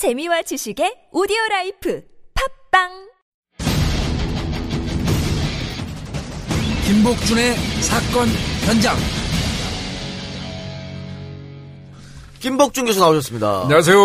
재미와 지식의 오디오 라이프 팟빵 김복준의 사건 현장. 김복준 교수 나오셨습니다. 안녕하세요.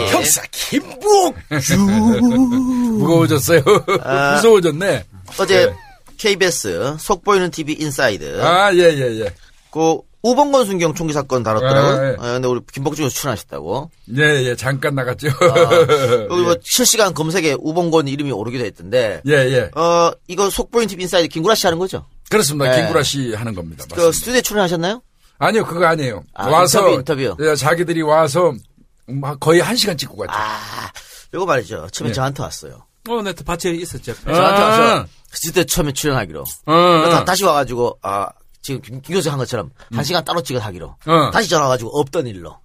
예. 형사 김복준. 무거워졌어요. 아. 무서워졌네. 어제 네. KBS 속보이는 TV 인사이드 아, 예, 예, 예. 그 우범건 순경 총기 사건 다뤘더라고요. 아, 예. 아, 근데 우리 김복준 교수 출연하셨다고. 예, 예. 잠깐 나갔죠. 여기 뭐 실시간 검색에 우범건 이름이 오르기도 했던데. 예, 예. 어 이거 속보이는 TV 인사이드 김구라 씨 하는 거죠? 그렇습니다. 네. 김구라 씨 하는 겁니다. 그 맞습니다. 스튜디오에 출연하셨나요? 아니요, 그거 아니에요. 아, 와서. 인터뷰, 인터뷰. 예, 자기들이 와서 막 거의 한 시간 찍고 갔죠. 아, 요거 말이죠. 처음에 예. 저한테 왔어요. 어, 네, 밭에 있었죠. 아. 저한테 와서 스튜디오 처음에 출연하기로. 어, 다, 어. 다시 와가지고 아 지금 김, 김 교수 한 것처럼 한 시간 따로 찍어 하기로. 어. 다시 전화 와가지고 없던 일로.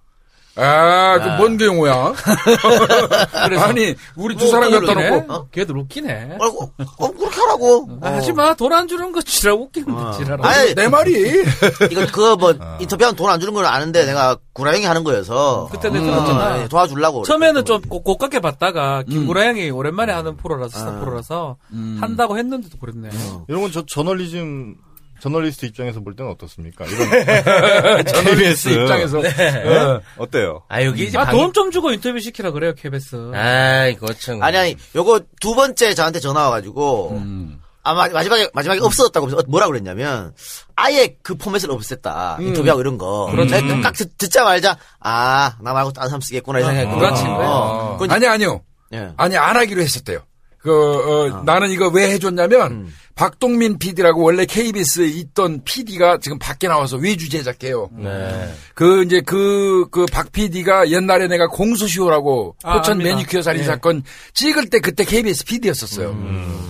아, 그 뭔 경우야? 아니, 우리 두 뭐, 사람 갖다. 놓고. 어? 걔들 웃기네. 어, 어, 어, 그렇게 하라고. 아, 하지 마. 돈 안 주는 거 지랄 웃기는데 지랄. 아이, 내 말이. 이거 그거 뭐 인터뷰하면 돈 안 주는 건 아는데 내가 구라형이 하는 거여서 그때 내가 어, 들었잖아. 예, 도와주려고. 처음에는 좀 고- 고깝게 봤다가 음. 김구라 형이 오랜만에 하는 프로라서 스타 프로라서 한다고 했는데도 그랬네. 이런 건 저 저널리즘 저널리스트 입장에서 볼 때는 어떻습니까? 이런 저널리스트 입장에서. 어. 어때요? 아, 여기 이제 아, 방이- 돈좀 주고 인터뷰 시키라 그래요, KBS. 아이, 그거 참. 아니 아니 요거 두 번째 저한테 전화 와가지고 음. 아 마, 마지막에 마지막에 없어졌다고 뭐라 그랬냐면 아예 그 포맷을 없앴다 인터뷰하고 이런 거. 내가 딱 듣, 듣자 말자 아 나 말고 다른 사람 쓰겠구나 이. 구라친 거야. 어. 그건 아니, 아니요. 예. 아니, 안 하기로 했었대요. 그, 어, 나는 이거 왜 해줬냐면, 박동민 PD라고 원래 KBS에 있던 PD가 지금 밖에 나와서 외주 제작해요. 네. 그, 이제 그, 그 박 PD가 옛날에 내가 공수시호라고 아, 포천 압니다. 매니큐어 살인 예. 사건 찍을 때 그때 KBS PD였었어요.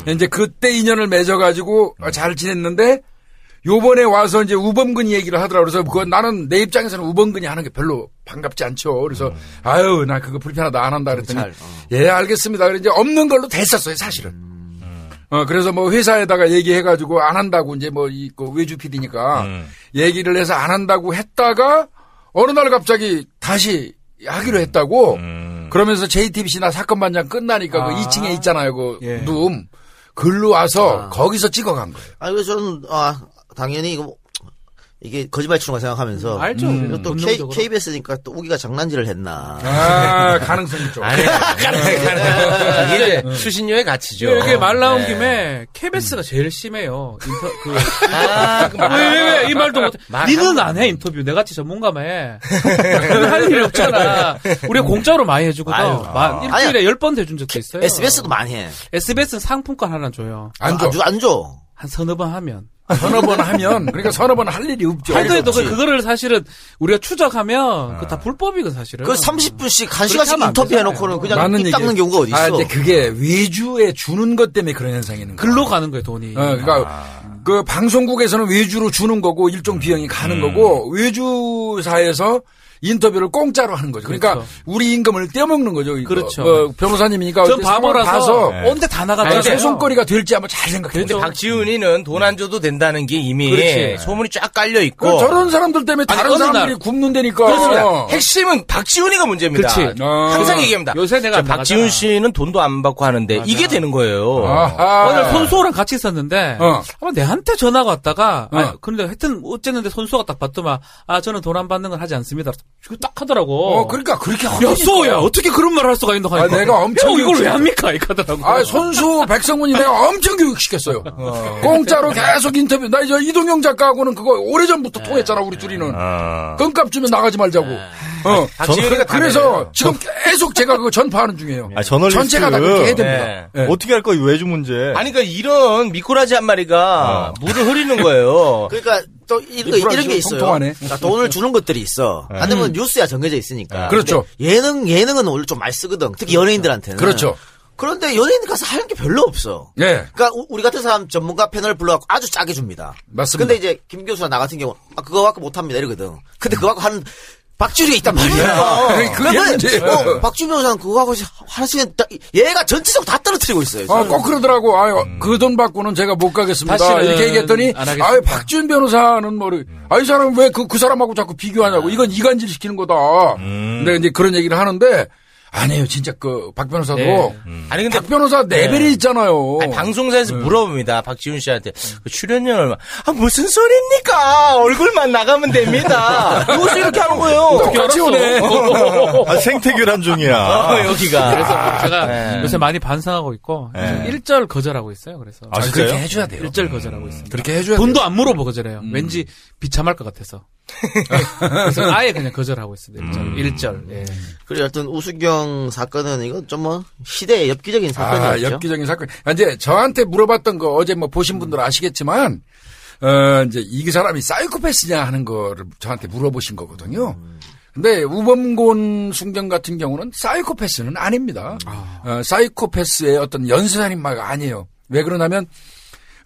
이제 그때 인연을 맺어가지고 잘 지냈는데, 요번에 와서 이제 우범근이 얘기를 하더라고. 그래서 그건 나는 내 입장에서는 우범근이 하는 게 별로 반갑지 않죠. 그래서 아유, 나 그거 불편하다 안 한다 그랬더니 잘, 어. 예, 알겠습니다. 그래 이제 없는 걸로 됐었어요, 사실은. 어, 그래서 뭐 회사에다가 얘기해가지고 안 한다고 이제 뭐이 그 외주 PD니까 얘기를 해서 안 한다고 했다가 어느 날 갑자기 다시 하기로 했다고 그러면서 JTBC나 사건 반장 끝나니까 그 아. 2층에 있잖아요, 그 예. 룸. 글로 와서 거기서 찍어간 거예요. 아 그래서 저는 아 당연히 이거 뭐, 이게 거짓말 치는 거 생각하면서 알죠. 그리고 또 K. KBS니까 또 우기가 장난질을 했나. 아, 가능성이 좀. 아니, 이게 이제 수신료의 가치죠. 이게 말 나온 네. 김에 KBS가 제일 심해요. 인터 그 아, 그 말. 왜, 왜, 이 말도 못해. 말 니는 안 해, 인터뷰. 내같이 전문가만 해. 할 일이 없잖아. 우리가 공짜로 많이 해주거든. 아유. 마- 일주일에 열 번 대준 적도 있어요. SBS도 많이 해. SBS는 상품권 하나 줘요. 안 줘. 안 줘. 안 줘. 한 서너 번 하면. 서너 번 하면, 그러니까 서너 번 할 일이 없죠. 하도 해도 그- 없지. 그거를 사실은 우리가 추적하면 그다 불법이거든, 사실은. 그 30분씩 한 시간씩 인터뷰. 해놓고는 그냥 입 닦는. 경우가 어디 있어. 아, 근데 그게 외주에 주는 것 때문에 그런 현상이 있는 거야. 글로 가는 거예요, 돈이. 어, 그러니까 그 방송국에서는 외주로 주는 거고 일종 비용이 가는 거고 외주사에서 인터뷰를 공짜로 하는 거죠. 그러니까 그렇죠. 우리 임금을 떼먹는 거죠. 이거. 그렇죠. 어, 변호사님이니까 전 바보라서 봐서 온데 다 아, 나가잖아요. 소송거리가 될지 한번 잘 생각해 보세요. 박지훈이는 돈 안 줘도 된다는 게 이미 그렇지. 소문이 쫙 깔려 있고. 그 저런 사람들 때문에 아니, 다른 어느 사람들이 날- 굶는다니까. 그렇습니다. 핵심은 박지훈이가 문제입니다. 그렇지. 어. 항상 얘기합니다. 요새 내가 박지훈. 씨는 돈도 안 받고 하는데 이게 되는 거예요. 아하. 오늘 손수호랑 같이 있었는데 어. 아마 내한테 전화가 왔다가 어. 아니, 근데 하여튼 어쨌는데 손수호가 딱 봤더만 아 저는 돈 안 받는 건 하지 않습니다. 그거 딱 하더라고. 어, 그러니까 그렇게 야 하니까. 수호야 어떻게 그런 말을 할 수가 있노 하니까 아, 내가 엄청 형, 이걸 왜 합니까? 이렇게 하더라고. 아, 손수 백성문이 내가 엄청 교육시켰어요. 공짜로 계속 인터뷰. 나 이제 이동영 작가하고는 그거 오래전부터 통했잖아, 우리 둘이는. 껌값 주면 나가지 말자고. 어. 박지훈이가 다 그래서. 지금 계속 제가 그거 전파하는 중이에요. 아, 저널리스트. 전체가 다 그렇게 해야 됩니다. 네. 예. 어떻게 할 거야 외주 문제. 아니 그러니까 이런 미꾸라지 한 마리가 물을 흐리는 거예요. 그러니까 또 이런, 거, 이 이런 게 있어요. 통통하네. 그러니까 돈을 주는 것들이 있어. 안 되면 뉴스야 정해져 있으니까. 그렇죠. 근데 예능, 예능은 원래 좀 많이 쓰거든. 특히 연예인들한테는. 그렇죠. 그런데 연예인 가서 하는 게 별로 없어. 예. 그러니까 우- 우리 같은 사람 전문가 패널 불러갖고 아주 짜게 줍니다. 맞습니다. 근데 이제 김 교수나 나 같은 경우 아 그거 갖고 못합니다 이러거든. 근데 그거 갖고 하는 박준이가 있단 말이야. 그래, 문제예요. 어, 박준 변호사는 그거 하고 하나씩 얘가 전체적으로 다 떨어뜨리고 있어요. 아, 꼭 그러더라고. 아유, 그돈 받고는 제가 못 가겠습니다. 이렇게 얘기했더니. 아유, 박준 변호사는 뭐, 아, 이 사람은 왜 그, 그 사람하고 자꾸 비교하냐고. 이건 이간질 시키는 거다. 근데 이제 그런 얘기를 하는데, 아니에요. 진짜 그, 박 변호사도. 네. 아니 근데 박 변호사 레벨이 있잖아요. 아니, 방송사에서 물어봅니다. 박지훈 씨한테 그 출연료 얼마? 아 무슨 소리입니까? 얼굴만 나가면 됩니다. 여기서 이렇게 하는 거예요. 똑같이 오네. 아, 생태교란 중이야. 어, 여기가. 그래서 제가 네. 요새 많이 반성하고 있고 네. 일절 거절하고 있어요. 그래서 아, 아? 그렇게 해줘야 돼요. 일절 거절하고 있습니다. 그렇게 해줘야 돈도 돼요. 안 물어보고 거절해요. 왠지 비참할 것 같아서. 그래서 아예 그냥 거절하고 있습니다. 일절 예. 그리고 하여튼 우수경 사건은 이건 좀 뭐 시대의 엽기적인 아, 사건이었죠. 엽기적인 사건. 아, 이제 저한테 물어봤던 거 어제 뭐 보신 분들 아시겠지만, 어, 이제 이 사람이 사이코패스냐 하는 거를 저한테 물어보신 거거든요. 근데 우범곤 순경 같은 경우는 사이코패스는 아닙니다. 어, 사이코패스의 어떤 연쇄살인마가 아니에요. 왜 그러냐면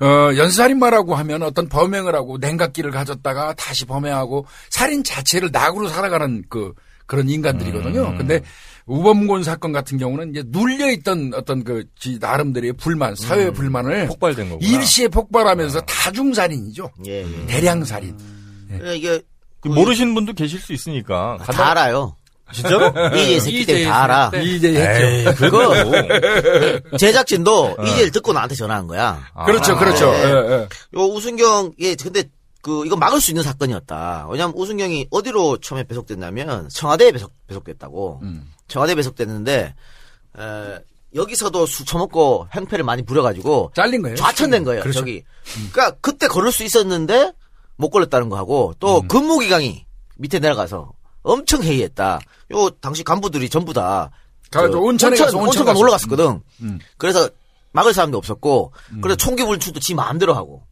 어, 연쇄살인마라고 하면 어떤 범행을 하고 냉각기를 가졌다가 다시 범행하고 살인 자체를 낙으로 살아가는 그 그런 인간들이거든요. 근데 우범곤 사건 같은 경우는 이제 눌려 있던 어떤 그지 나름대로의 불만, 사회 불만을 폭발된 거구나. 일시에 폭발하면서 다중살인이죠. 예, 예. 대량살인. 그러니까 이게 그 모르시는 분도 계실 수 있으니까. 다 알아요. 진짜로? 이재 새끼 때문에 이재 다 알아. 네. 이제 했죠. 그거 제작진도 이재를 듣고 나한테 전화한 거야. 그렇죠, 그렇죠. 네. 예, 예. 요 우순경 예 근데 그 이거 막을 수 있는 사건이었다. 왜냐면 우순경이 어디로 처음에 배속됐냐면 청와대에 배속 배속됐다고. 청와대에 배속됐는데 에, 여기서도 술 처먹고 행패를 많이 부려가지고 잘린 거예요. 좌천된 거예요. 그렇죠. 저기. 그러니까 그때 걸을 수 있었는데 못 걸렸다는 거 하고 또 근무 기강이 밑에 내려가서 엄청 회의했다. 요 당시 간부들이 전부 다 가- 저 온천에 가서 온천 갔어. 올라갔었거든. 음. 그래서 막을 사람도 없었고, 그래서 총기 불출도 지 마음대로 하고,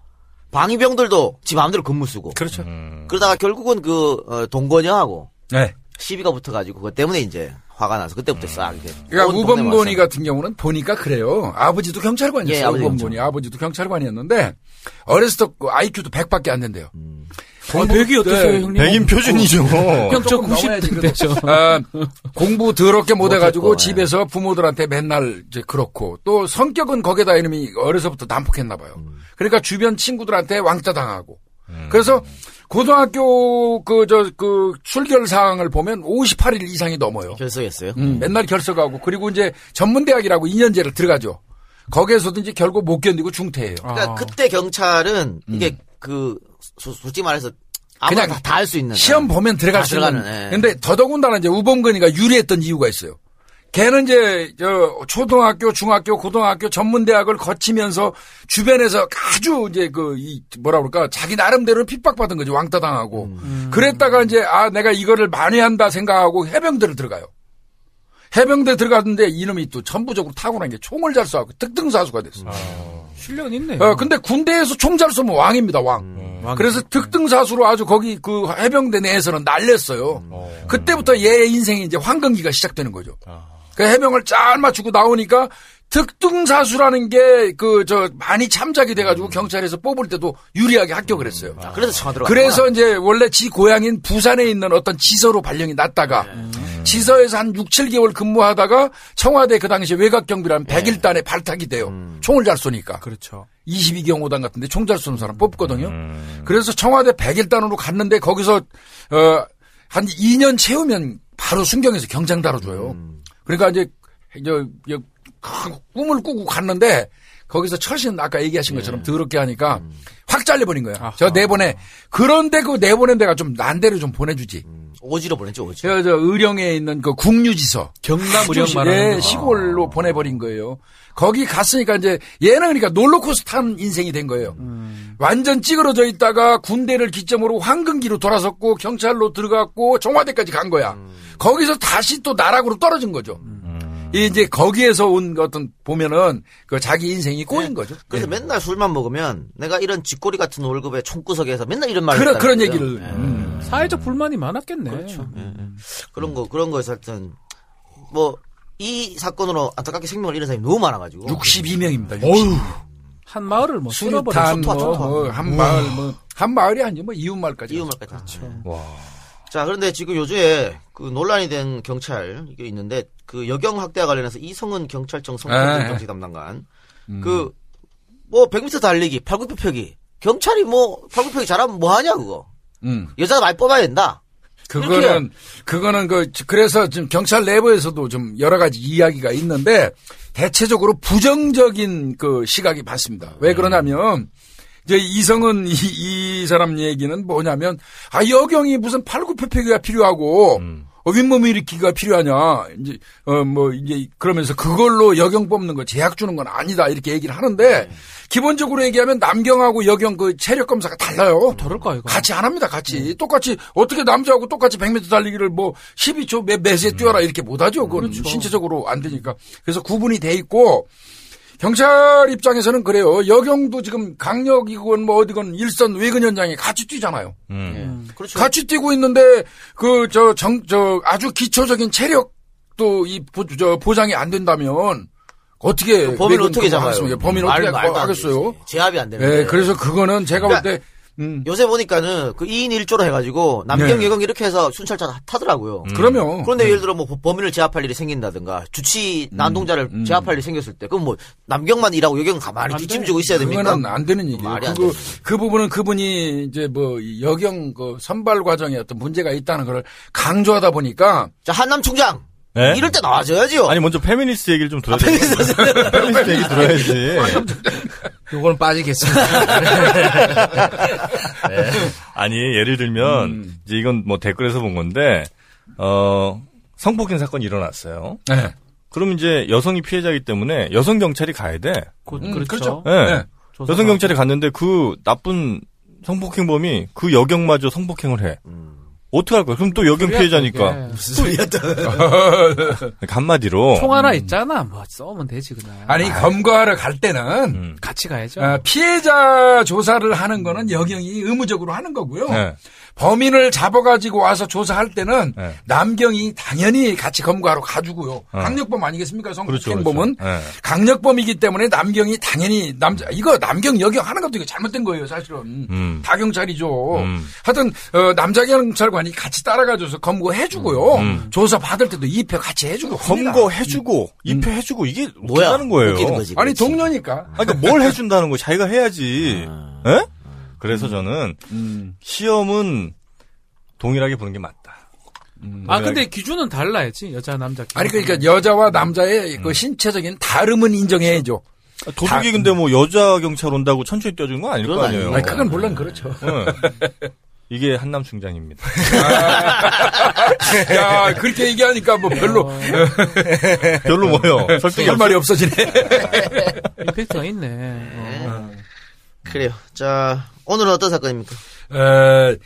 방위병들도 지 마음대로 근무 쓰고. 그렇죠. 그러다가 결국은 그 어, 동건여하고 네. 시비가 붙어가지고 그것 때문에 이제 화가 나서 그때부터 싹 이렇게. 그러니까 우범곤이. 같은 경우는 보니까 그래요. 아버지도 경찰관이었어요. 예, 아버지 우범곤이 아버지도 경찰관이었는데 어렸을 때 IQ도 100밖에 안 된대요. 아, 백이 어떠세요, 네. 형님? 백인 표준이죠. 형, 저 조금 넘어야지, 90인데, 저. 아, 공부 더럽게 못해가지고 집에서 부모들한테 맨날 이제 그렇고 또 성격은 거기다 이놈이 어려서부터 난폭했나 봐요. 그러니까 주변 친구들한테 왕따 당하고. 그래서 고등학교 그저그 출결 사항을 보면 58일 이상이 넘어요. 결석했어요. 음, 맨날 결석하고 그리고 이제 전문대학이라고 2년제를 들어가죠. 거기에서도 이제 결국 못 견디고 중퇴해요. 그러니까 아. 그때 경찰은 이게 그 소- 솔직히 말해서 아무나 그냥 다 할 수 있는 시험 예. 보면 들어갈 다수 있는. 들어가는, 예. 근데 더더군다나 이제 우범근이가 유리했던 이유가 있어요. 걔는 이제 저 초등학교, 중학교, 고등학교 전문대학을 거치면서 주변에서 아주 이제 그 이 뭐라 그럴까 자기 나름대로 핍박받은 거지 왕따 당하고 음. 그랬다가 이제 아 내가 이거를 많이 한다 생각하고 해병대를 들어가요. 해병대 들어갔는데 이놈이 또 천부적으로 타고난 게 총을 잘 쏴고 특등사수가 됐어. 실력은 있네. 어, 근데 군대에서 총잘 쏘면 왕입니다, 왕. 왕. 그래서 특등사수로 아주 거기 그 해병대 내에서는 날렸어요. 그때부터 얘의 인생이 이제 황금기가 시작되는 거죠. 그 해병을 잘 맞추고 나오니까 특등사수라는 게 그 저 많이 참작이 돼가지고 경찰에서 뽑을 때도 유리하게 합격을 했어요. 그래서 청와대로 그래서 이제 원래 지 고향인 부산에 있는 어떤 지서로 발령이 났다가 지서에서 한 6, 7개월 근무하다가 청와대 그 당시에 외곽경비라는 101단에 발탁이 돼요. 총을 잘 쏘니까. 그렇죠. 22경호단 같은데 총 잘 쏘는 사람 뽑거든요. 그래서 청와대 101단으로 갔는데 거기서 어, 한 2년 채우면 바로 순경에서 경장 달아줘요. 그러니까 이제 저, 저, 큰 꿈을 꾸고 갔는데 거기서 처신 아까 얘기하신 것처럼 더럽게 하니까 확 잘려버린 거야. 저 내보내. 그런데 그 내보낸 데가 좀 난데를 좀 보내주지. 오지로 보냈죠, 오지. 저, 저 의령에 있는 그 국유지서. 경남 의령 시- 말하는 예, 거. 시골로 보내버린 거예요. 거기 갔으니까 이제 얘는 그러니까 롤러코스터 탄 인생이 된 거예요. 완전 찌그러져 있다가 군대를 기점으로 황금기로 돌아섰고 경찰로 들어갔고 청와대까지 간 거야. 거기서 다시 또 나락으로 떨어진 거죠. 이제 거기에서 온 어떤 보면은 그 자기 인생이 꼬인 거죠. 그래서 예. 맨날 술만 먹으면 내가 이런 쥐꼬리 같은 월급에 총구석에서 맨날 이런 말을 그런 그런. 얘기를 예. 음. 사회적 불만이 많았겠네. 그렇죠. 예, 예. 그런 거 그런 거에서 하여튼 뭐 이 사건으로 안타깝게 생명을 잃은 사람이 너무 많아가지고 62명입니다. 60. 한 마을을 뭐. 수류탄 초토화, 초토화. 뭐한 마을 뭐 한 마을이 아니죠 뭐 이웃 마을까지. 이웃말까지. 그렇죠. 와. 자, 그런데 지금 요즘에 그 논란이 된 경찰 이게 있는데 그 여경 학대와 관련해서 이성은 경찰청 아, 성폭력 예. 정책 담당관 그뭐 100m 달리기, 팔굽혀 펴기 경찰이 뭐 팔굽혀 펴기 잘하면 뭐 하냐 그거 음. 여자 많이 뽑아야 된다. 그거는 그거는 그 그래서 지금 경찰 내부에서도 좀 여러 가지 이야기가 있는데 대체적으로 부정적인 그 시각이 많습니다. 왜 그러냐면 이제 이성은 이, 이 사람 얘기는 뭐냐면 아 여경이 무슨 팔굽혀펴기가 필요하고 어, 윗몸 일으키기가 필요하냐 이제 어 뭐 이제 그러면서 그걸로 여경 뽑는 거 제약 주는 건 아니다 이렇게 얘기를 하는데 기본적으로 얘기하면 남경하고 여경 그 체력 검사가 달라요. 다를까 이거? 같이 안 합니다, 같이. 똑같이, 어떻게 남자하고 똑같이 100m 달리기를 뭐 12초 몇, 몇에 뛰어라 이렇게 못 하죠. 그건 신체적으로 안 되니까. 그래서 구분이 돼 있고, 경찰 입장에서는 그래요. 여경도 지금 강력이건 뭐 어디건 일선 외근 현장에 같이 뛰잖아요. 음. 예. 그렇죠. 같이 뛰고 있는데, 그, 저, 정, 저, 아주 기초적인 체력도 이, 보, 저, 보장이 안 된다면, 어떻게. 그 범인을 외근 어떻게 잡아요? 말- 어떻게 안 하겠어요? 제압이 안 되는데. 예, 그래서 그거는 제가 볼 그러니까 때, 음. 요새 보니까는 그 2인 1조로 해가지고 남경 네. 여경 이렇게 해서 순찰차 타더라고요. 그러면. 그런데 예를 들어 뭐 범인을 제압할 일이 생긴다든가 주치 난동자를 음. 제압할 일이 생겼을 때 그럼 뭐 남경만 일하고 여경은 가만히 뒷짐지고 있어야 됩니까? 그거는 안 되는 얘기예요. 말이 안 그거, 되지. 그 부분은 그분이 이제 뭐이 여경 그 선발 과정에 어떤 문제가 있다는 걸 강조하다 보니까 자 한남 총장 네? 이럴 때 나와줘야죠. 아니 먼저 페미니스트 얘기를 좀 들어야 돼. 페미니스트 얘기 들어야지. 요거는 빠지겠습니다. 아니 예를 들면 이제 이건 뭐 댓글에서 본 건데 어 성폭행 사건이 일어났어요. 네. 그럼 이제 여성이 피해자이기 때문에 여성 경찰이 가야 돼. 곧 음, 그렇죠. 그렇죠. 예. 네. 여성 경찰이 갔는데 그 나쁜 성폭행범이 그 여경마저 성폭행을 해. 어떻게 할 거야? 그럼 또 여경 피해자니까. 그게. 무슨 소리야 또. 한마디로 총 하나 있잖아. 뭐 쏘면 되지 그냥. 아니 검거하러 갈 때는 음. 같이 가야죠. 어, 피해자 조사를 하는 거는 여경이 의무적으로 하는 거고요. 네. 범인을 잡아가지고 와서 조사할 때는 네. 남경이 당연히 같이 검거하러 가주고요. 강력범 아니겠습니까? 그렇죠, 성폭행범은 그렇죠. 네. 강력범이기 때문에 남경이 당연히 남자 이거 남경 여경 하는 것도 이거 잘못된 거예요, 사실은. 음. 다 경찰이죠. 음. 하여튼 어, 남자 경찰관이 같이 따라가줘서 검거해주고요. 음. 조사 받을 때도 입회 같이 해주고. 검거해주고 입회해주고 이게 뭐야? 뭐하는 거예요? 웃기는 거지. 아니. 동료니까. 아니, 그러니까 뭘 해준다는 거 자기가 해야지. 아. 예? 그래서 저는 음. 시험은 동일하게 보는 게 맞다. 아 근데 기준은 달라야지 여자 남자. 기준. 아니 그러니까 여자와 남자의 그 신체적인 다름은 인정해야죠. 도둑이 근데 뭐 여자 경찰 온다고 천천히 뛰어주는 건 아닐 거 아니에요. 아니 그건 물론 그렇죠. 예. 이게 한남 충장입니다. 야 그렇게 얘기하니까 뭐 별로 별로 뭐요? 설득이 할 말이 없어지네. 임팩트가 있네. 어. 그래요. 자 오늘은 어떤 사건입니까? 에,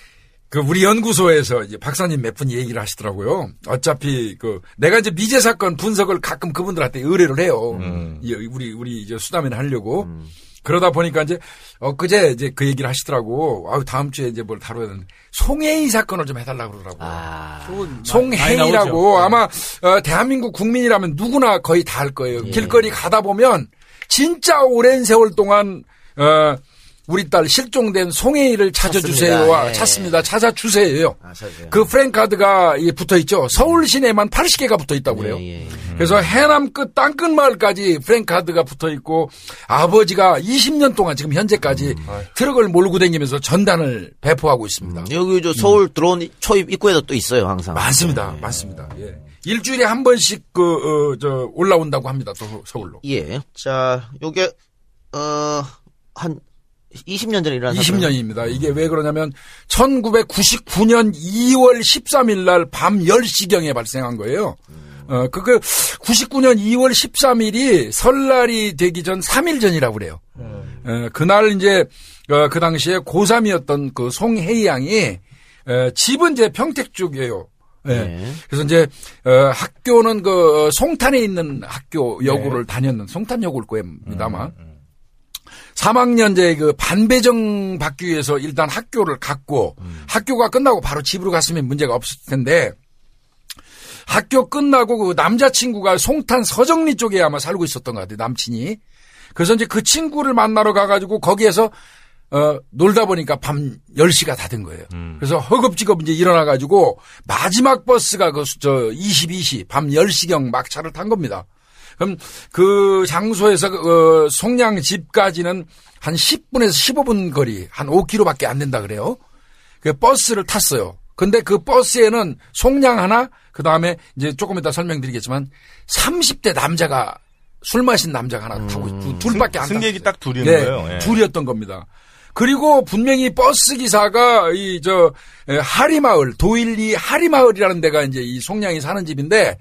그 우리 연구소에서 이제 박사님 몇분 얘기를 하시더라고요. 어차피 그 내가 이제 미제 사건 분석을 가끔 그분들한테 의뢰를 해요. 음. 이- 우리 우리 이제 수담회를 하려고. 그러다 보니까 이제 엊그제 이제 그 얘기를 하시더라고. 아유 다음 주에 이제 뭘 다뤄야 되는데 송혜이 사건을 좀 해달라고 그러더라고. 아 송혜이라고 아마 어, 대한민국 국민이라면 누구나 거의 다 할 거예요. 길거리 가다 보면 진짜 오랜 세월 동안 어, 우리 딸 실종된 송혜이를 찾아주세요와 찾습니다. 예. 찾습니다. 찾아주세요. 아. 그 프랭카드가 이 붙어 있죠. 서울 시내만 80개가 붙어 있다고 그래요. 예, 예. 그래서 해남 끝 땅끝 마을까지 프랭카드가 붙어 있고 아버지가 20년 동안 지금 현재까지 트럭을 몰고 다니면서 전단을 배포하고 있습니다. 여기 저 서울 들어온 초입 입구에도 또 있어요 항상. 많습니다. 많습니다. 예. 일주일에 한 번씩 그, 어, 저, 올라온다고 합니다. 또 서- 서울로. 예. 자 요게 어 한 20년 전에 일어난 20년입니다. 이게 왜 그러냐면 1999년 2월 13일 날 밤 10시경에 발생한 거예요. 어, 그, 그, 99년 2월 13일이 설날이 되기 전 3일 전이라고 그래요. 어, 그날 이제, 어, 그 당시에 고3이었던 그 송혜이 양이, 어, 집은 이제 평택 쪽이에요. 예. 네. 그래서 이제, 어, 학교는 그, 송탄에 있는 학교 여고를 다녔는, 송탄 여고일 겁니다, 아마. 3학년제 그 반배정 받기 위해서 일단 학교를 갔고 학교가 끝나고 바로 집으로 갔으면 문제가 없을 텐데 학교 끝나고 그 남자친구가 송탄 서정리 쪽에 아마 살고 있었던 것 같아요. 남친이. 그래서 이제 그 친구를 만나러 가가지고 거기에서 어, 놀다 보니까 밤 10시가 다 된 거예요. 그래서 허겁지겁 이제 일어나가지고 마지막 버스가 그, 수- 저, 22시, 밤 10시경 막차를 탄 겁니다. 그럼 그 장소에서 그, 어, 송량 집까지는 한 10분에서 15분 거리, 한 5km밖에 안 된다 그래요. 그 버스를 탔어요. 근데 그 버스에는 송량 하나, 그 다음에 이제 조금 이따 설명드리겠지만 30대 남자가 술 마신 남자가 하나 타고 두- 둘밖에 안 승객이 탔어요. 딱 둘이었는 네, 거예요. 예. 둘이었던 겁니다. 그리고 분명히 버스 기사가 이 저 하리마을 도일리 하리마을이라는 데가 이제 이 송량이 사는 집인데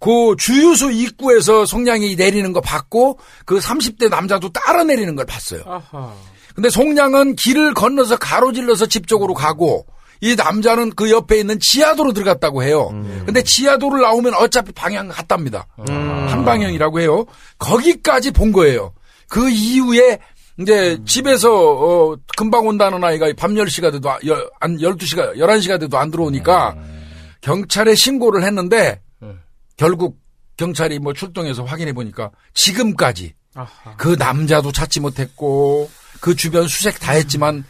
그 주유소 입구에서 송량이 내리는 거 봤고 그 30대 남자도 따라 내리는 걸 봤어요. 아하. 근데 송량은 길을 건너서 가로질러서 집 쪽으로 가고 이 남자는 그 옆에 있는 지하도로 들어갔다고 해요. 근데 지하도를 나오면 어차피 방향 같답니다. 한 방향이라고 해요. 거기까지 본 거예요. 그 이후에 이제 집에서 어 금방 온다는 아이가 밤 10시가 돼도 아- 열- 한 12시가 11시가 돼도 안 들어오니까 경찰에 신고를 했는데 결국 경찰이 뭐 출동해서 확인해 보니까 지금까지 아하. 그 남자도 찾지 못했고 그 주변 수색 다 했지만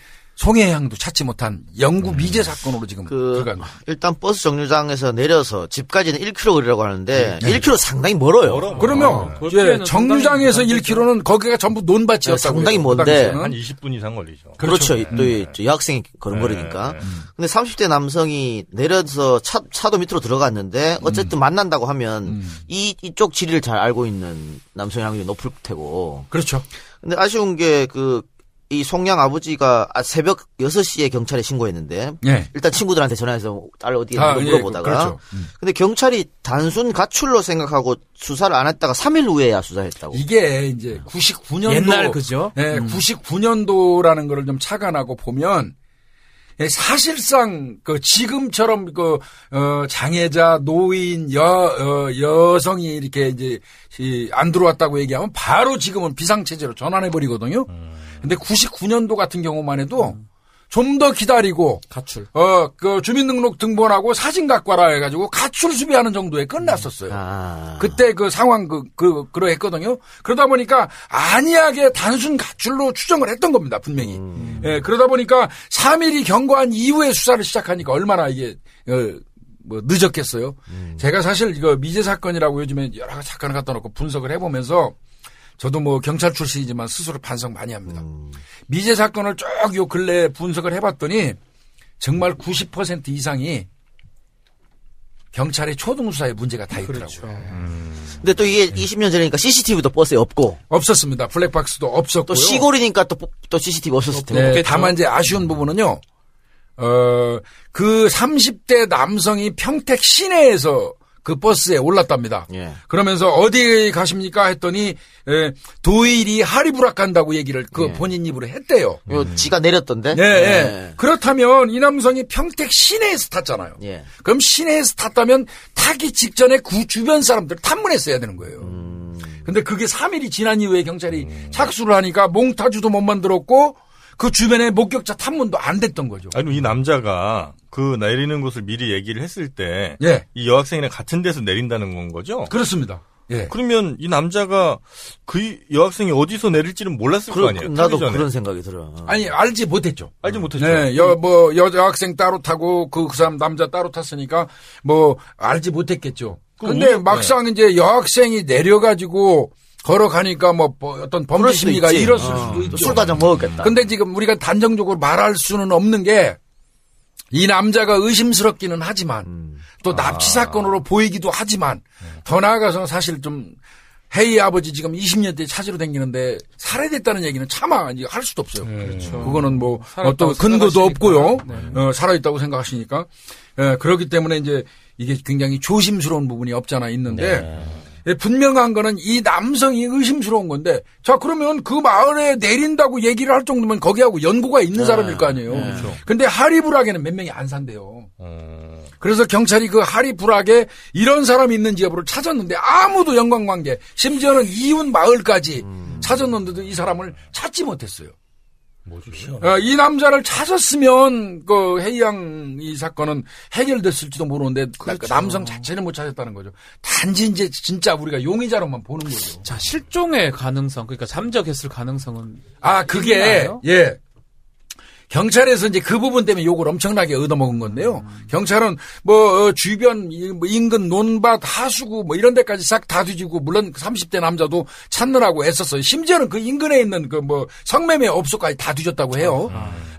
송혜향도 찾지 못한 영구 미제 사건으로 지금 그 들어간 거예요. 일단 버스 정류장에서 내려서 집까지는 1km 거리라고 하는데 네. 1km 상당히 멀어요. 그러면 볼기에는 예, 정류장에서 상당히 1km는 거기가 전부 논밭이었다고 상당히 해요, 먼데 그. 한 20분 이상 걸리죠. 그렇죠. 그렇죠. 또 이- 저 여학생이 걸음걸이니까. 근데 30대 남성이 내려서 차, 차도 밑으로 들어갔는데 어쨌든 만난다고 하면 이 이쪽 지리를 잘 알고 있는 남성의 확률이 높을 테고. 그렇죠. 근데 아쉬운 게 그 이 송양 아버지가 아, 새벽 6시에 경찰에 신고했는데 예. 일단 친구들한테 전화해서 딸 어디 다, 있는지 예, 물어보다가 그렇죠. 음. 근데 경찰이 단순 가출로 생각하고 수사를 안 했다가 3일 후에야 수사했다고. 이게 이제 99년도 옛날 그죠? 예, 99년도라는 거를 좀 착안하고 보면 예, 사실상 그 지금처럼 그 어, 장애자, 노인, 여 어, 여성이 이렇게 이제 이, 안 들어왔다고 얘기하면 바로 지금은 비상체제로 전환해 버리거든요. 근데 99년도 같은 경우만 해도 좀더 기다리고 가출. 어, 그 주민등록 등본하고 사진 갖고 와라 해가지고 가출 수비하는 정도에 끝났었어요. 아. 그때 그 상황 그, 그, 그러 했거든요. 그러다 보니까 안이하게 단순 가출로 추정을 했던 겁니다, 분명히. 예, 그러다 보니까 3일이 경과한 이후에 수사를 시작하니까 얼마나 이게, 어, 뭐 늦었겠어요. 제가 사실 이거 미제 사건이라고 요즘에 여러 사건을 갖다 놓고 분석을 해보면서 저도 뭐 경찰 출신이지만 스스로 반성 많이 합니다. 미제 사건을 쭉 요 근래 분석을 해봤더니 정말 90% 이상이 경찰의 초등수사에 문제가 다 있더라고요. 근데 또 이게 20년 전이니까 CCTV도 버스에 없고 없었습니다. 블랙박스도 없었고요. 또 시골이니까 또, 또 CCTV 없었을 테고. 네, 다만 이제 아쉬운 부분은요. 어, 그 30대 남성이 평택 시내에서 그 버스에 올랐답니다. 예. 그러면서 어디 가십니까 했더니 에, 도일이 하리부락 간다고 얘기를 그 예. 본인 입으로 했대요. 요 지가 내렸던데. 네, 예. 그렇다면 이 남성이 평택 시내에서 탔잖아요. 예. 그럼 시내에서 탔다면 타기 직전에 그 주변 사람들 탐문했어야 되는 거예요. 음. 근데 그게 3일이 지난 이후에 경찰이 착수를 하니까 몽타주도 못 만들었고 그 주변에 목격자 탐문도 안 됐던 거죠. 아니, 이 남자가 그 내리는 곳을 미리 얘기를 했을 때, 예, 이 여학생이랑 같은 데서 내린다는 건 거죠? 그렇습니다. 예. 그러면 이 남자가 그 여학생이 어디서 내릴지는 몰랐을 거 그, 아니에요? 나도. 그런 생각이 들어. 아니 알지 못했죠. 알지 못했죠. 네, 여, 뭐, 여자 학생 따로 타고, 그, 그 사람 남자 따로 탔으니까, 뭐, 알지 못했겠죠. 근데 우- 막상 이제 여학생이 내려가지고, 걸어가니까 뭐, 뭐 어떤 범죄 심리가. 일었을 어, 수도 있죠. 술 가장 먹었겠다. 근데 지금 우리가 단정적으로 말할 수는 없는 게, 이 남자가 의심스럽기는 하지만, 음. 또 납치 사건으로 보이기도 하지만, 더 나아가서 사실 좀, 헤이 아버지 지금 20년째 찾으러 다니는데 살해됐다는 얘기는 차마 이제 할 수도 없어요. 그렇죠. 그거는 뭐 어떤 근거도. 없고요. 네. 어, 살아있다고 생각하시니까. 예, 그렇기 때문에 이제 이게 굉장히 조심스러운 부분이 없잖아 있는데 예, 분명한 거는 이 남성이 의심스러운 건데 자 그러면 그 마을에 내린다고 얘기를 할 정도면 거기하고 연고가 있는 사람일 거 아니에요. 근데 하리불악에는 몇 명이 안 산대요. 어, 그래서 경찰이 그 하리불악에 이런 사람이 있는지 여부를 찾았는데 아무도 연관관계 심지어는 이웃 마을까지 찾았는데도 이 사람을 찾지 못했어요. 어, 이 남자를 찾았으면 그 해이양 이 사건은 해결됐을지도 모르는데 그 남성 자체를 못 찾았다는 거죠. 단지 이제 진짜 우리가 용의자로만 보는 거죠. 자, 실종의 가능성, 그러니까 잠적했을 가능성은 아 그게 있나요? 예 경찰에서 이제 그 부분 때문에 욕을 엄청나게 얻어먹은 건데요. 경찰은 뭐 어, 주변 이- 뭐 인근 논밭 하수구 뭐 이런 데까지 싹 다 뒤지고 물론 30대 남자도 찾느라고 애썼어요. 심지어는 그 인근에 있는 그 뭐 성매매 업소까지 다 뒤졌다고 해요.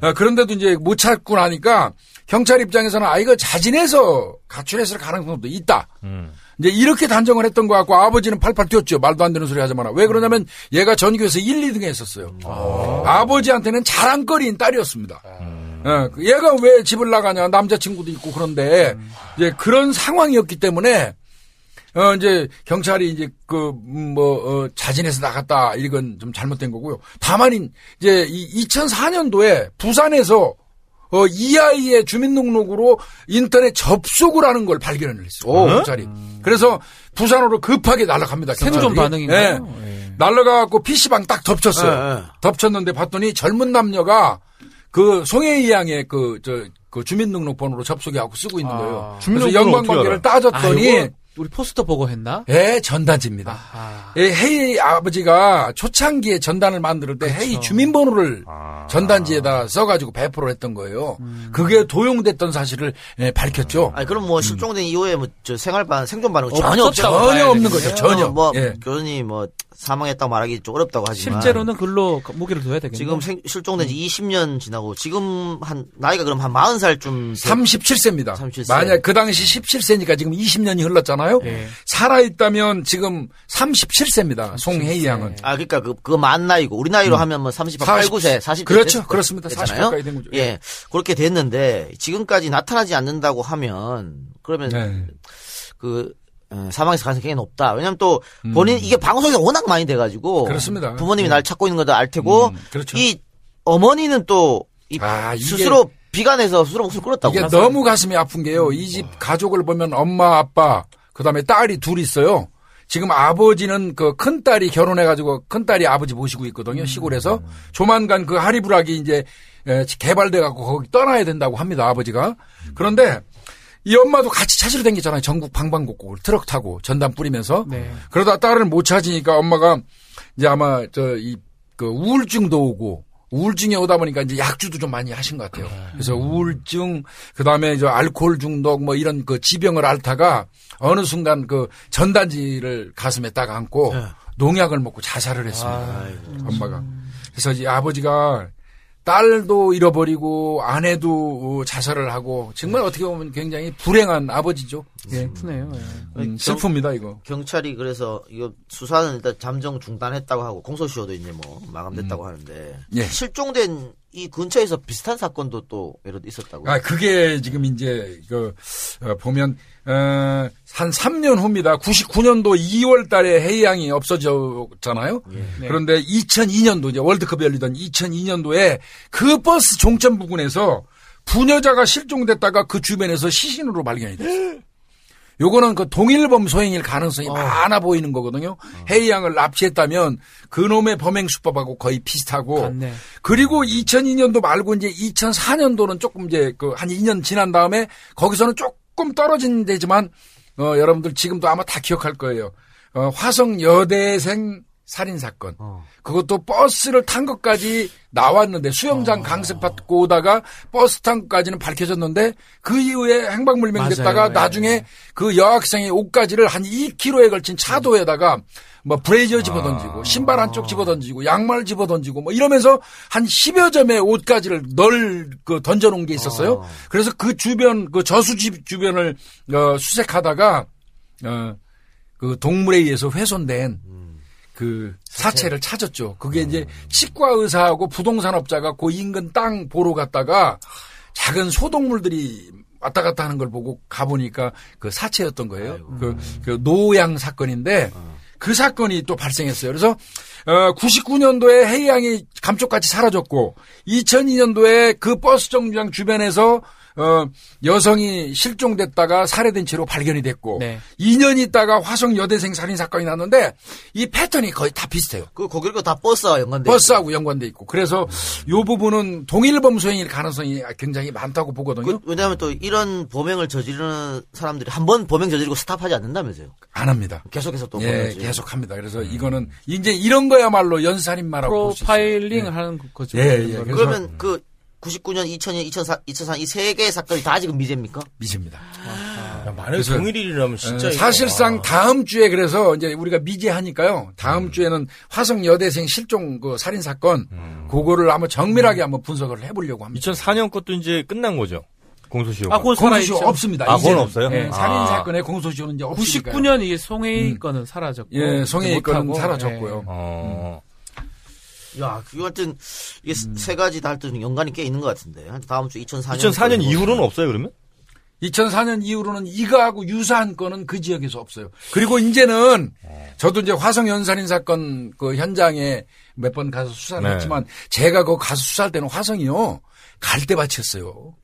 어, 그런데도 이제 못 찾고 나니까 경찰 입장에서는 아 이거 자진해서 가출했을 가능성도 있다. 이제 이렇게 단정을 했던 것 같고 아버지는 팔팔 뛰었죠. 말도 안 되는 소리 하지 마라. 왜 그러냐면 얘가 전교에서 1, 2등 했었어요. 아 버지한테는 자랑거리인 딸이었습니다. 예, 그 얘가 왜 집을 나가냐. 남자친구도 있고 그런데 이제 그런 상황이었기 때문에 어, 이제, 경찰이 이제, 그, 음, 뭐, 어, 자진해서 나갔다, 이건 좀 잘못된 거고요. 다만, 이제, 이 2004년도에 부산에서, 어, 이 아이의 주민등록으로 인터넷 접속을 하는 걸 발견을 했어요. 오. 경찰이. 그래서 부산으로 급하게 날아갑니다. 생존. 반응인가요? 예. 예. 날라가갖고 PC방 딱 덮쳤어요. 예, 예. 덮쳤는데 봤더니 젊은 남녀가 그 송혜이 양의 그, 저, 그 주민등록번호로 접속해갖고 쓰고 있는 아. 거예요. 그래서 주민등록번호 연관관계를 따졌더니, 아, 우리 포스터 보고 했나? 예, 전단지입니다. 아하. 예, 헤이 아버지가 초창기에 전단을 만들 때 헤이 주민번호를 아. 전단지에다 써가지고 배포를 했던 거예요. 그게 도용됐던 사실을 예, 밝혔죠. 아니 그럼 뭐 실종된 이후에 뭐 저 생활반 생존 반응 전혀 없죠. 전혀 없는. 거죠. 전혀. 뭐 예. 교수님 뭐 사망했다고 말하기 좀 어렵다고 하지만 실제로는 글로 무기를 둬야 되겠네. 지금 생- 실종된 지 20년 지나고 지금 한 나이가 그럼 한 40살쯤 37세입니다. 37세. 만약 그 당시 17세니까 지금 20년이 흘렀잖아요. 예. 살아있다면 지금 37세입니다. 송혜이 양은. 아, 그러니까 그, 그거 만 나이고, 우리 나이로 하면 뭐 38, 40, 9세, 40세. 그렇죠. 그렇습니다. 40 가까이 된 거죠. 예. 그렇게 됐는데, 지금까지 나타나지 않는다고 하면, 그러면, 네. 그, 어, 사망했을 가능성이 굉장히 높다. 왜냐면 또, 본인, 이게 방송에서 워낙 많이 돼가지고. 음. 그렇습니다. 부모님이 예. 날 찾고 있는 것도 알 테고, 음, 그렇죠. 이 어머니는 또, 이 아, 스스로 비관해서 스스로 목숨을 끊었다고. 이게 너무 가슴이 아픈 게요. 이 음. 집 가족을 보면 엄마, 아빠, 그 다음에 딸이 둘 있어요. 지금 아버지는 그 큰 딸이 결혼해가지고 큰 딸이 아버지 모시고 음. 있거든요. 시골에서. 조만간 그 하리브락이 이제 에, 개발돼갖고 거기 떠나야 된다고 합니다. 아버지가. 그런데 이 엄마도 같이 찾으러 다녔잖아요. 전국 방방곡곡을 트럭 타고 전담 뿌리면서. 네. 그러다 딸을 못 찾으니까 엄마가 이제 아마 저 이 그 우울증도 오고 우울증이 오다 보니까 이제 약주도 좀 많이 하신 것 같아요. 그래서 우울증 그 다음에 저 알코올 중독 뭐 이런 그 지병을 앓다가 어느 순간 그 전단지를 가슴에 딱 안고 농약을 먹고 자살을 했습니다. 엄마가. 그래서 이 아버지가 딸도 잃어버리고 아내도 자살을 하고 정말 어떻게 보면 굉장히 불행한 아버지죠. 예, 크네요. 예. 음, 슬픕니다 이거. 경찰이 그래서 이거 수사는 일단 잠정 중단했다고 하고 공소시효도 이제 뭐 마감됐다고 하는데 예. 실종된 이 근처에서 비슷한 사건도 또 예를 들어 있었다고. 아, 그게 지금 이제, 그, 어, 보면, 어, 한 3년 후입니다. 99년도 2월 달에 해양이 없어졌잖아요. 네. 그런데 2002년도, 이제 월드컵이 열리던 2002년도에 그 버스 종점 부근에서 부녀자가 실종됐다가 그 주변에서 시신으로 발견이 됐어요. 요거는 그 동일범 소행일 가능성이 많아 보이는 거거든요. 해이양을 납치했다면 그놈의 범행 수법하고 거의 비슷하고 같네. 그리고 2002년도 말고 이제 2004년도는 조금 이제 그 한 2년 지난 다음에 거기서는 조금 떨어진 데지만 어 여러분들 지금도 아마 다 기억할 거예요. 어 화성 여대생 살인 사건. 그것도 버스를 탄 것까지 나왔는데 수영장 강습 받고 오다가 버스 탄 것까지는 밝혀졌는데 그 이후에 행방불명 됐다가 맞아요. 예. 나중에 그 여학생의 옷가지를 한 2km에 걸친 차도에다가 뭐 브레이저 집어 던지고 신발 한쪽 집어 던지고 양말 집어 던지고 뭐 이러면서 한 10여 점의 옷가지를 널 그 던져 놓은 게 있었어요. 그래서 그 주변 그 저수지 주변을 어, 수색하다가 어, 그 동물에 의해서 훼손된 그 사체를 찾았죠. 그게 이제 치과 의사하고 부동산 업자가 그 인근 땅 보러 갔다가 작은 소동물들이 왔다 갔다 하는 걸 보고 가보니까 그 사체였던 거예요. 그, 그 노양 사건인데 그 사건이 또 발생했어요. 그래서 어 99년도에 해양이 감쪽같이 사라졌고 2002년도에 그 버스 정류장 주변에서 어 여성이 실종됐다가 살해된 채로 발견이 됐고 네. 2년 있다가 화성 여대생 살인 사건이 났는데 이 패턴이 거의 다 비슷해요. 그 거기가 다 버스와 연관돼. 버스하고 연관돼 있고 그래서 요 부분은 동일범 소행일 가능성이 굉장히 많다고 보거든요. 그, 왜냐하면 또 이런 범행을 저지르는 사람들이 한 번 범행 저지르고 스탑하지 않는다면서요. 안 합니다. 계속해서 또 예, 범행 저지르고. 계속 합니다. 그래서 이거는 이제 이런 거야말로 연살인마라고 볼수 있어요. 프로파일링을 하는 거죠. 예, 예. 그러면 그 99년, 2000년, 2004, 2004 이 세 개의 사건이 다 지금 미제입니까? 미제입니다. 야, 만약 동일일이라면 진짜. 어, 이거- 사실상 와. 다음 주에 그래서 이제 우리가 미제하니까요. 다음 주에는 화성 여대생 실종 그 살인 사건 그거를 한번 정밀하게 한번 분석을 해보려고 합니다. 2004년 것도 이제 끝난 거죠. 공소시효가. 아, 그건 공소시효. 없습니다. 아, 그건. 없어요? 예, 아. 살인 사건의 공소시효는 이제 없으니까요. 99년 이게 송혜이 건은 사라졌고. 예, 송혜이 건은 사라졌고요. 어. 야, 그거 하여튼, 이게 세 가지 다 하여튼 연관이 꽤 있는 것 같은데. 다음 주 2004년. 2004년 이후로는 없어요, 그러면? 2004년 이후로는 이거하고 유사한 건은 그 지역에서 없어요. 그리고 이제는 저도 이제 화성 연살인 사건 그 현장에 몇 번 가서 수사를 네. 했지만 제가 그 가서 수사할 때는 화성이요 갈대밭이었어요.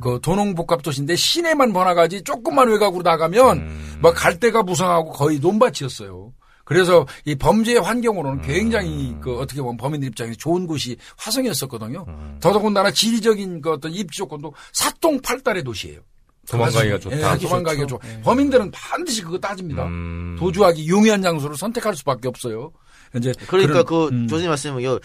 그 도농복합 도시인데 시내만 번화가지 조금만 외곽으로 나가면 막 갈대가 무성하고 거의 논밭이었어요. 그래서 이 범죄 환경으로는 굉장히 그 어떻게 보면 범인들 입장에서 좋은 곳이 화성이었었거든요. 더더군다나 지리적인 그 어떤 입지 조건도 사똥팔달의 도시예요. 도망가기가 예, 좋다. 도망가기가 좋아. 범인들은 반드시 그거 따집니다. 음. 도주하기 용이한 장소를 선택할 수밖에 없어요. 이제 그러니까 그런- 그 음. 조선님 말씀은 요,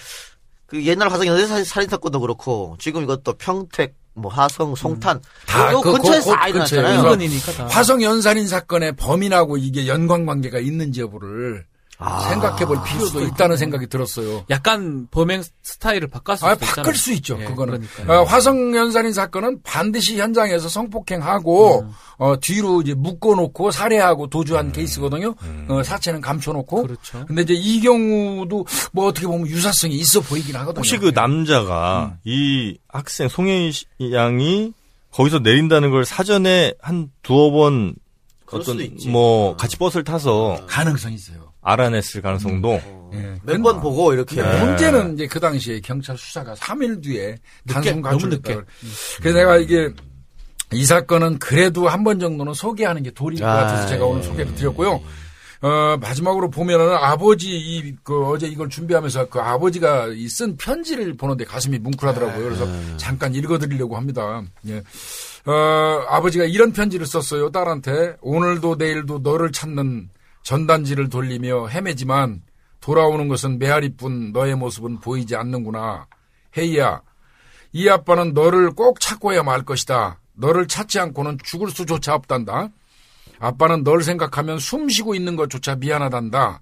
그 옛날 화성 살- 살인 사건도 그렇고 지금 이것도 평택, 뭐 하성, 송탄 다요 그- 근처에서 그- 다그 일어났잖아요. 근처에. 인근이니까 다. 화성 연살인 사건의 범인하고 이게 연관 관계가 있는지 여부를 생각해 볼 필요도 있다는 생각이 들었어요. 약간 범행 스타일을 바꿨을 아, 수도 있잖아요. 바꿀 수 있죠. 예, 그거는. 어, 화성 연살인 사건은 반드시 현장에서 성폭행하고 음. 어, 뒤로 이제 묶어놓고 살해하고 도주한 케이스거든요. 어, 사체는 감춰놓고. 그렇죠. 근데 이제 이 경우도 뭐 어떻게 보면 유사성이 있어 보이긴 하거든요. 혹시 그 남자가 이 학생 송혜이 씨- 양이 거기서 내린다는 걸 사전에 한 두어 번 어떤. 뭐 같이 버스를 타서 가능성이 있어요. 알아냈을 가능성도 예. 몇번 보고 이렇게. 근데 문제는 이제 그 당시에 경찰 수사가 3일 뒤에 단순 너무 가출했다. 늦게. 그래서 내가 이게 이 사건은 그래도 한 번 정도는 소개하는 게 도리일 것 같아서 아, 제가 오늘 예. 소개를 드렸고요. 어, 마지막으로 보면은 아버지 이, 그 어제 이걸 준비하면서 그 아버지가 이 쓴 편지를 보는데 가슴이 뭉클하더라고요. 그래서 잠깐 읽어드리려고 합니다. 예. 어, 아버지가 이런 편지를 썼어요. 딸한테 오늘도 내일도 너를 찾는 전단지를 돌리며 헤매지만 돌아오는 것은 메아리뿐 너의 모습은 보이지 않는구나. 헤이야, 이 아빠는 너를 꼭 찾고야 말 것이다. 너를 찾지 않고는 죽을 수조차 없단다. 아빠는 널 생각하면 숨 쉬고 있는 것조차 미안하단다.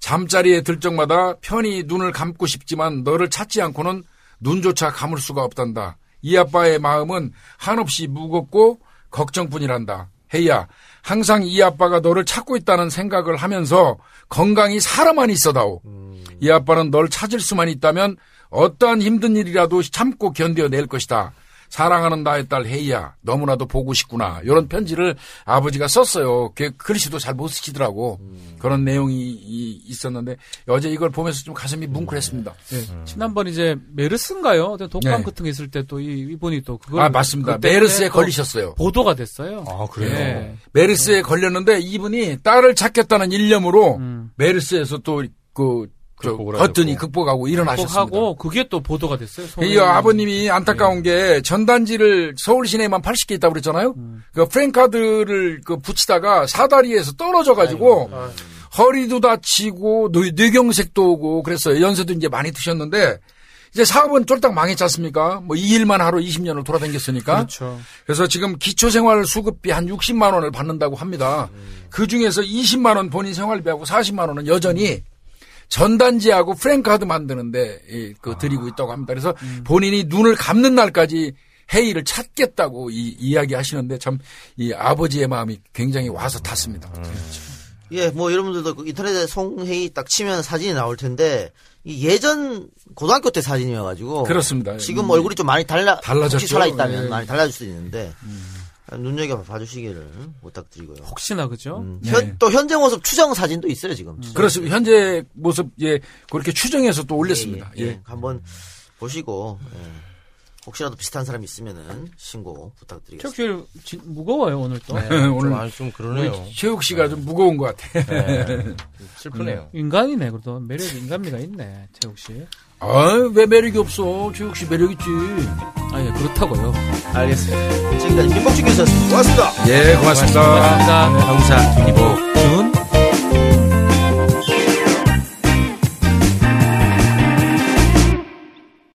잠자리에 들 적마다 편히 눈을 감고 싶지만 너를 찾지 않고는 눈조차 감을 수가 없단다. 이 아빠의 마음은 한없이 무겁고 걱정뿐이란다. 헤이야, 항상 이 아빠가 너를 찾고 있다는 생각을 하면서 건강히 살아만 있어다오. 이 아빠는 널 찾을 수만 있다면 어떠한 힘든 일이라도 참고 견뎌낼 것이다. 사랑하는 나의 딸 헤이야 너무나도 보고 싶구나 이런 편지를 아버지가 썼어요. 그 글씨도 잘 못 쓰시더라고 그런 내용이 이- 있었는데 어제 이걸 보면서 좀 가슴이 뭉클했습니다. 예. 지난번 이제 메르스인가요? 독감 네. 같은 게 있을 때 또 이분이 또 그걸 아 맞습니다. 메르스에 또 걸리셨어요. 보도가 됐어요. 아 그래요. 예. 메르스에 걸렸는데 이분이 딸을 찾겠다는 일념으로 음. 메르스에서 또그 버튼이 하셨고. 극복하고 일어나셨습니다. 하고 그게 또 보도가 됐어요. 이 아버님이 안타까운 게 전단지를 서울 시내에만 80개 있다고 그랬잖아요. 그 프랭카드를 그 붙이다가 사다리에서 떨어져 가지고 허리도 다치고 뇌- 뇌경색도 오고 그랬어요. 연세도 이제 많이 드셨는데 이제 사업은 쫄딱 망했지 않습니까? 뭐 이 일만 하러 20년을 돌아다녔으니까. 그렇죠. 그래서 지금 기초생활 수급비 한 60만 원을 받는다고 합니다. 그 중에서 20만 원 본인 생활비하고 40만 원은 여전히 전단지하고 프랭카드 만드는데 이, 그 드리고 있다고 합니다. 그래서 본인이 눈을 감는 날까지 회의를 찾겠다고 이, 이야기 하시는데 참 이 아버지의 마음이 굉장히 와서 탔습니다. 예, 뭐 여러분들도 그 인터넷에 송혜이 딱 치면 사진이 나올 텐데 이 예전 고등학교 때 사진이어가지고 그렇습니다. 지금 음. 얼굴이 좀 많이 달라 달라졌죠. 혹시 살아 있다면 예. 많이 달라질 수도 있는데 눈여겨 봐주시기를 부탁드리고요. 혹시나 그죠? 음, 네. 현, 또 현재 모습 추정 사진도 있어요 지금. 그렇습니다. 현재 모습 예 그렇게 추정해서 또 올렸습니다. 예, 예. 예. 한번 보시고 예. 혹시라도 비슷한 사람 이 있으면은 신고 부탁드리겠습니다. 체육실 진- 무거워요 오늘 또. 네. 오늘 좀, 아, 좀 그러네요. 최욱 씨가 좀 무거운 것 같아. 네. 슬프네요. 인간이네 그래도 매력 인간미가 있네 최욱 씨. 아왜 매력이 없어? 최욱 씨 매력 있지. 아 예 그렇다고요. 알겠습니다. 지금까지 김복준 교수였습니다. 고맙습니다. 예, 고맙습니다. 고맙습니다. 형사, 이복, 준.